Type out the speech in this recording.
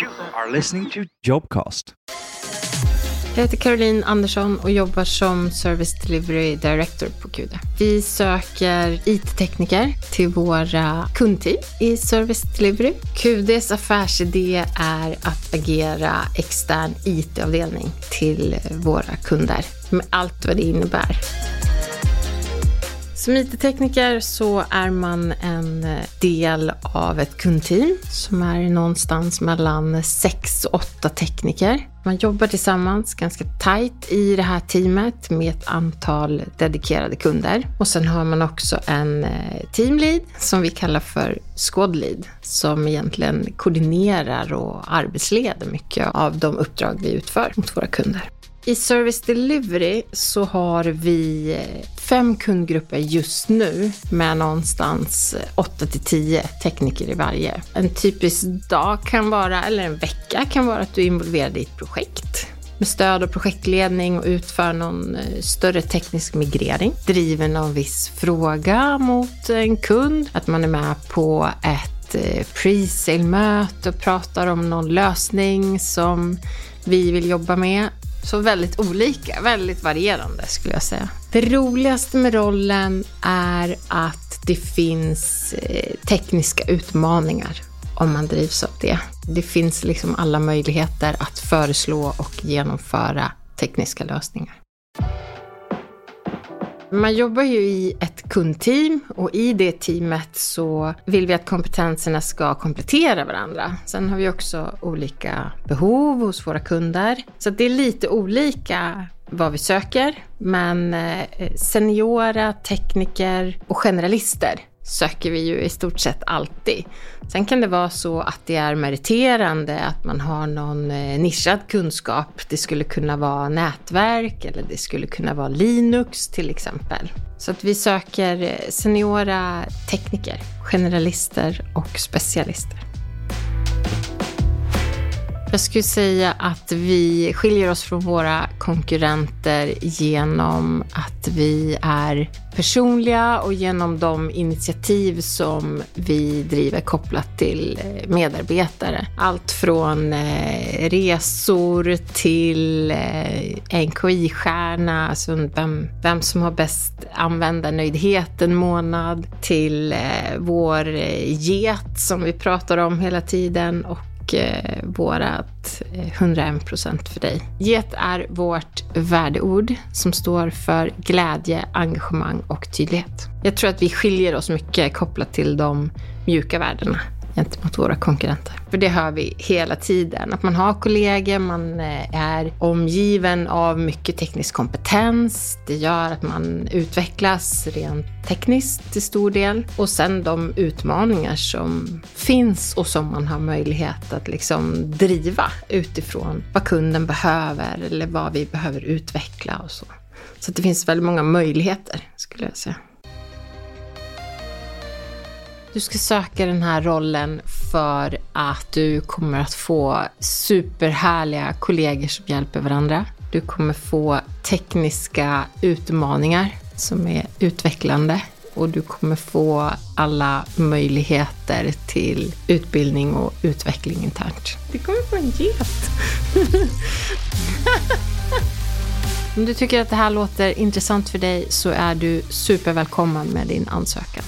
You are listening to Jobcast. Jag heter Caroline Andersson och jobbar som Service Delivery Director på QD. Vi söker IT-tekniker till våra kundteam i Service Delivery. QDs affärsidé är att agera extern IT-avdelning till våra kunder med allt vad det innebär. Som IT-tekniker så är man en del av ett kundteam som är någonstans mellan 6 och 8 tekniker. Man jobbar tillsammans ganska tajt i det här teamet med ett antal dedikerade kunder. Och sen har man också en eh, teamlead som vi kallar för Squadlead, som egentligen koordinerar och arbetsleder mycket av de uppdrag vi utför mot våra kunder. I Service Delivery så har vi eh, fem kundgrupper just nu med någonstans eh, 8 till 10 tekniker i varje. En typisk dag kan vara, eller en vecka kan vara att du är involverad i ett projekt med stöd och projektledning och utför någon eh, större teknisk migrering. Driver någon viss fråga mot en kund. Att man är med på ett pre-sale-möte och pratar om någon lösning som vi vill jobba med. Så väldigt olika, väldigt varierande skulle jag säga. Det roligaste med rollen är att det finns eh, tekniska utmaningar om man drivs av det. Det finns liksom alla möjligheter att föreslå och genomföra tekniska lösningar. Man jobbar ju i ett kundteam och i det teamet så vill vi att kompetenserna ska komplettera varandra. Sen har vi också olika behov hos våra kunder. Så det är lite olika vad vi söker. Men eh, seniora, tekniker och generalister söker vi ju i stort sett alltid. Sen kan det vara så att det är meriterande att man har någon eh, nischad kunskap. Det skulle kunna vara nätverk eller det skulle kunna vara Linux till exempel. Så att vi söker eh, seniora tekniker, generalister och specialister. Jag skulle säga att vi skiljer oss från våra konkurrenter genom att vi är personliga och genom de initiativ som vi driver kopplat till eh, medarbetare. Allt från eh, resor till eh, NKI-stjärna, alltså vem, vem som har bäst användarnöjdhet en månad, till vår get som vi pratar om hela tiden och och eh, vårat eh, 101% för dig. Get är vårt värdeord som står för glädje, engagemang och tydlighet. Jag tror att vi skiljer oss mycket kopplat till de mjuka värdena gentemot våra konkurrenter. För det hör vi hela tiden, att man har kollegor, man eh, är omgiven av mycket teknisk kompetens. Det gör att man utvecklas rent tekniskt till stor del. Och sen de utmaningar som finns och som man har möjlighet att liksom driva utifrån vad kunden behöver eller vad vi behöver utveckla och så. Så det finns väldigt många möjligheter, skulle jag säga. Du ska söka den här rollen för att du kommer att få superhärliga kollegor som hjälper varandra. Du kommer få tekniska utmaningar som är utvecklande och du kommer få alla möjligheter till utbildning och utveckling internt. Du kommer få en get! Om du tycker att det här låter intressant för dig så är du supervälkommen med din ansökan.